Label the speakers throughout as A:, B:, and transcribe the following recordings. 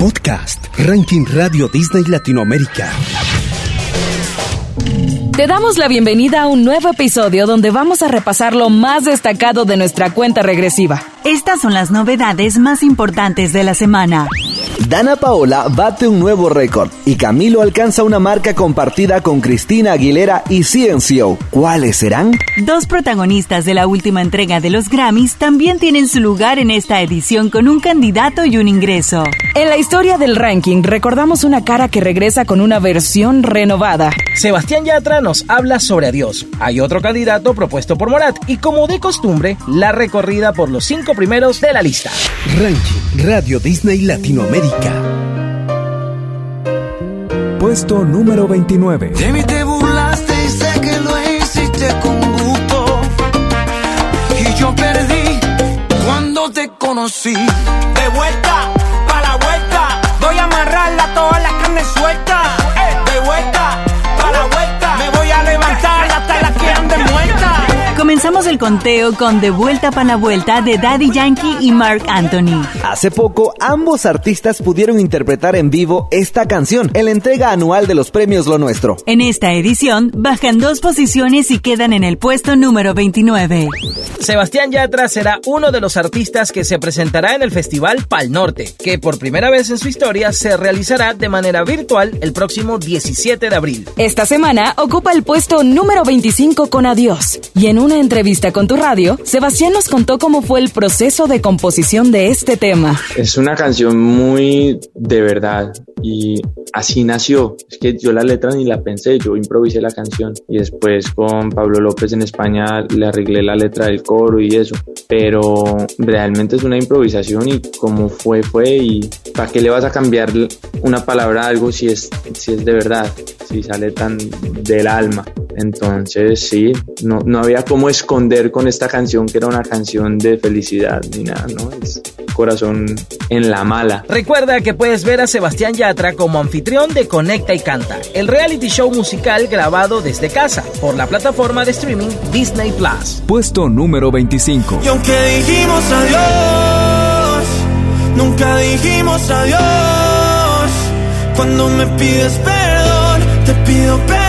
A: Podcast, Ranking Radio Disney Latinoamérica.
B: Te damos la bienvenida a un nuevo episodio donde vamos a repasar lo más destacado de nuestra cuenta regresiva.
C: Estas son las novedades más importantes de la semana.
D: Dana Paola bate un nuevo récord y Camilo alcanza una marca compartida con Cristina Aguilera y Ciencio. ¿Cuáles serán?
C: Dos protagonistas de la última entrega de los Grammys también tienen su lugar en esta edición con un candidato y un ingreso.
B: En la historia del ranking recordamos una cara que regresa con una versión renovada.
E: Sebastián Yatra nos habla sobre adiós. Hay otro candidato propuesto por Morat y como de costumbre, la recorrida por los cinco primeros de la lista.
A: Ranking Radio Disney Latinoamérica.
F: Puesto número 29.
G: De mí te burlaste y sé que lo hiciste con gusto. Y yo perdí cuando te conocí.
H: De vuelta, pa' la vuelta. Voy a amarrarla toda la carne suelta. Eh, de vuelta,
C: Comenzamos el conteo con De Vuelta para la Vuelta de Daddy Yankee y Mark Anthony.
D: Hace poco, ambos artistas pudieron interpretar en vivo esta canción en la entrega anual de los premios Lo Nuestro.
C: En esta edición, bajan dos posiciones y quedan en el puesto número 29.
E: Sebastián Yatra será uno de los artistas que se presentará en el Festival Pal Norte, que por primera vez en su historia se realizará de manera virtual el próximo 17 de abril.
B: Esta semana ocupa el puesto número 25 con Adiós. Y en entrevista con tu radio, Sebastián nos contó cómo fue el proceso de composición de este tema.
I: Es una canción muy de verdad y así nació. Es que yo la letra ni la pensé, yo improvisé la canción y después con Pablo López en España le arreglé la letra del coro y eso. Pero realmente es una improvisación y como fue, fue y ¿para qué le vas a cambiar una palabra a algo si es, si es de verdad, si sale tan del alma? Entonces sí, no, no había cómo esconder con esta canción que era una canción de felicidad ni nada, ¿no? Es corazón en la mala.
E: Recuerda que puedes ver a Sebastián Yatra como anfitrión de Conecta y Canta, el reality show musical grabado desde casa por la plataforma de streaming Disney Plus.
F: Puesto número 25.
G: Y aunque dijimos adiós, nunca dijimos adiós. Cuando me pides perdón, te pido perdón.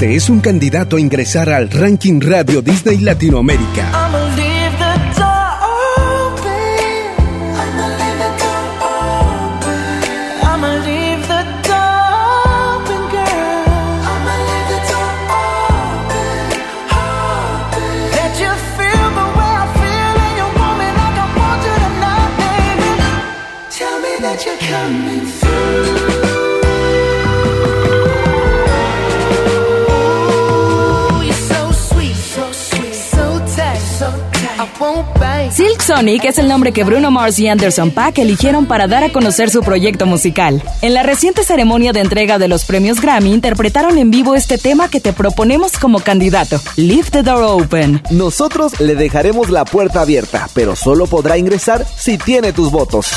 A: Este es un candidato a ingresar al Ranking Radio Disney Latinoamérica.
B: Sonic es el nombre que Bruno Mars y Anderson Paak eligieron para dar a conocer su proyecto musical. En la reciente ceremonia de entrega de los premios Grammy interpretaron en vivo este tema que te proponemos como candidato, Leave the Door Open.
D: Nosotros le dejaremos la puerta abierta, pero solo podrá ingresar si tiene tus votos.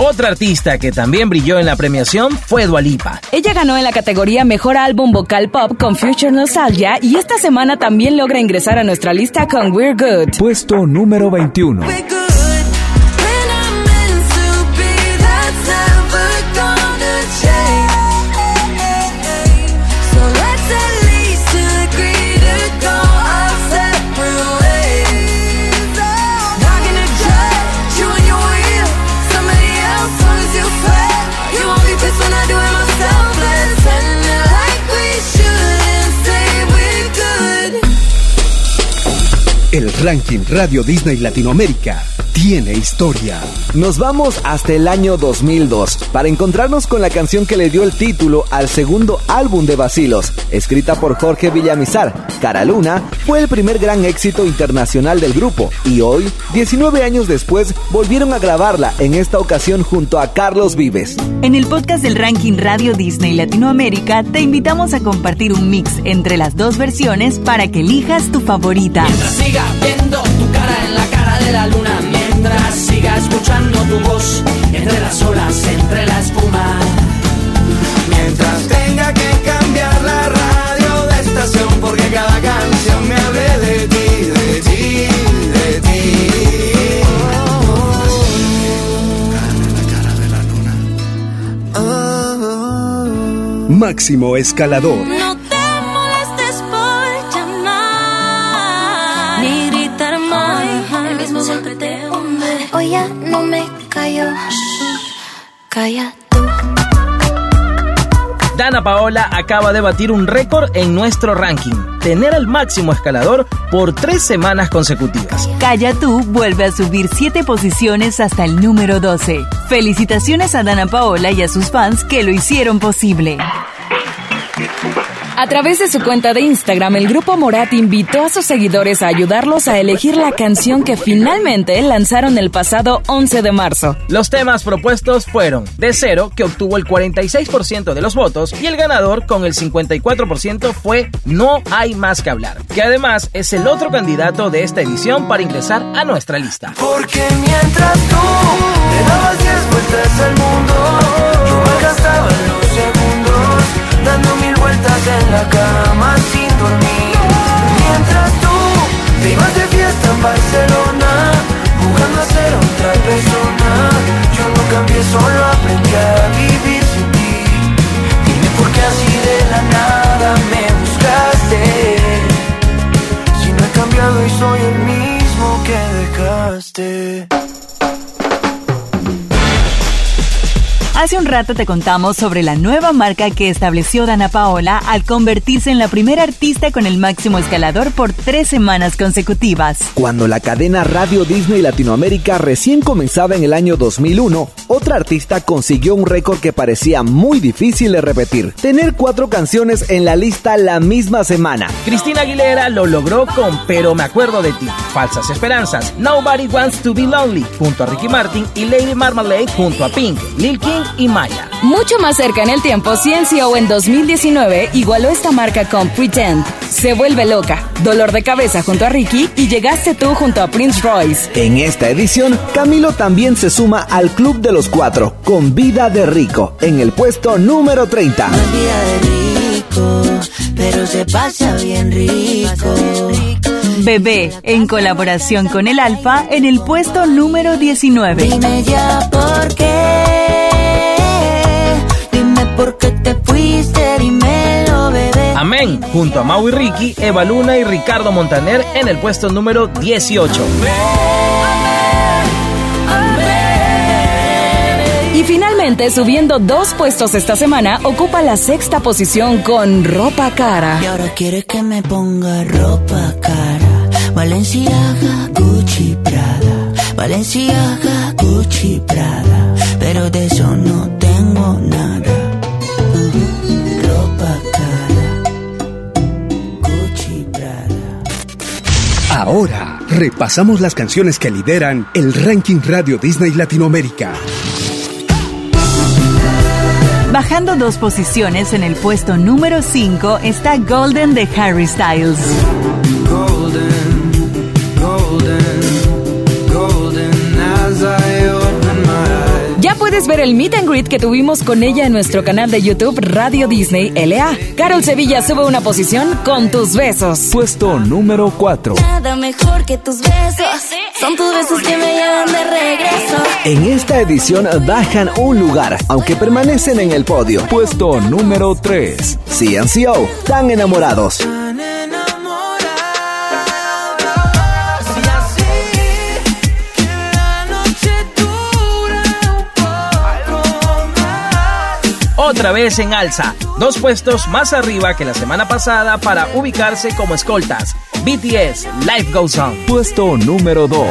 E: Otra artista que también brilló en la premiación fue Dualipa.
B: Ella ganó en la categoría Mejor Álbum Vocal Pop con Future Nostalgia y esta semana también logra ingresar a nuestra lista con We're Good.
F: Puesto número 21.
A: El Ranking Radio Disney Latinoamérica tiene historia.
D: Nos vamos hasta el año 2002 para encontrarnos con la canción que le dio el título al segundo álbum de Basilos, escrita por Jorge Villamizar. Cara Luna fue el primer gran éxito internacional del grupo y hoy, 19 años después, volvieron a grabarla en esta ocasión junto a Carlos Vives.
C: En el podcast del Ranking Radio Disney Latinoamérica te invitamos a compartir un mix entre las dos versiones para que elijas tu favorita.
H: Mientras siga
A: Máximo escalador.
F: No te molestes por llamar, ni gritar más. El mismo golpe te hunde. Hoy ya no me callo. Cállate.
E: Dana Paola acaba de batir un récord en nuestro ranking, tener al máximo escalador por tres semanas consecutivas.
C: Calla tú vuelve a subir 7 posiciones hasta el número 12. Felicitaciones a Dana Paola y a sus fans que lo hicieron posible.
B: A través de su cuenta de Instagram, el grupo Morat invitó a sus seguidores a ayudarlos a elegir la canción que finalmente lanzaron el pasado 11 de marzo.
E: Los temas propuestos fueron De Cero, que obtuvo el 46% de los votos, y el ganador con el 54% fue No hay más que hablar, que además es el otro candidato de esta edición para ingresar a nuestra lista.
G: Porque mientras tú le dabas vueltas al mundo,
C: Hace un rato te contamos sobre la nueva marca que estableció Dana Paola al convertirse en la primera artista con el máximo escalador por tres semanas consecutivas.
D: Cuando la cadena Radio Disney Latinoamérica recién comenzaba en el año 2001, otra artista consiguió un récord que parecía muy difícil de repetir. Tener cuatro canciones en la lista la misma semana.
E: Cristina Aguilera lo logró con Pero me acuerdo de ti, Falsas Esperanzas, Nobody Wants to Be Lonely, junto a Ricky Martin y Lady Marmalade junto a Pink, Lil King y Maya.
B: Mucho más cerca en el tiempo, CNCO en 2019 igualó esta marca con Pretend, Se vuelve loca, Dolor de cabeza junto a Ricky y Llegaste tú junto a Prince Royce.
D: En esta edición, Camilo también se suma al Club de los Cuatro con Vida de Rico en el puesto número 30.
J: vida de rico, pero se pasa bien rico.
C: Bebé, en colaboración con el Alfa, en el puesto número 19.
J: Dime ya por qué, dímelo bebé.
E: Amén, junto a Mau y Ricky, Eva Luna y Ricardo Montaner en el puesto número 18.
B: Y finalmente, subiendo dos puestos esta semana, ocupa la sexta posición con Ropa Cara.
J: Y ahora quieres que me ponga ropa cara. Valenciaga, Gucci, Prada. Valenciaga, Gucci, Prada. Pero de eso no tengo
A: repasamos las canciones que lideran el ranking Radio Disney Latinoamérica.
C: Bajando dos posiciones en el puesto número 5 está Golden de Harry Styles.
B: Puedes ver el meet and greet que tuvimos con ella en nuestro canal de YouTube Radio Disney LA. Carol Sevilla sube una posición con tus besos.
K: Puesto número 4.
F: Nada mejor que tus besos. Son tus besos que me llevan de regreso.
D: En esta edición bajan un lugar, aunque permanecen en el podio.
K: Puesto número 3.
D: CNCO, tan enamorados.
G: Tan enamorados
E: Otra vez en alza, dos puestos más arriba que la semana pasada para ubicarse como escoltas. BTS, Life Goes On.
K: Puesto número 2.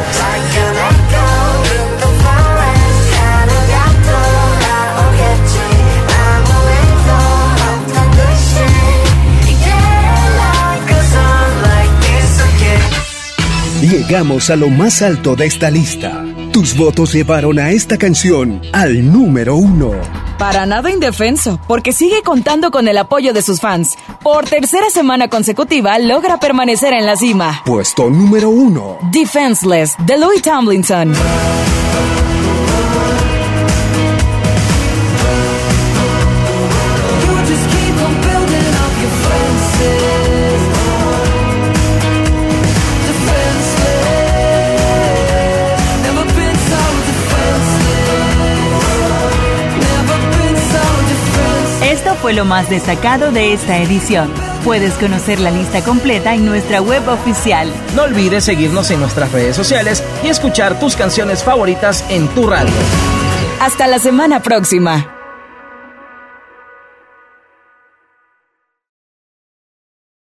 A: Llegamos a lo más alto de esta lista. Tus votos llevaron a esta canción al número uno.
B: Para nada indefenso, porque sigue contando con el apoyo de sus fans. Por tercera semana consecutiva logra permanecer en la cima.
A: Puesto número uno.
B: Defenseless, de Louis Tomlinson.
C: Fue lo más destacado de esta edición. Puedes conocer la lista completa en nuestra web oficial.
E: No olvides seguirnos en nuestras redes sociales y escuchar tus canciones favoritas en tu radio.
B: Hasta la semana próxima.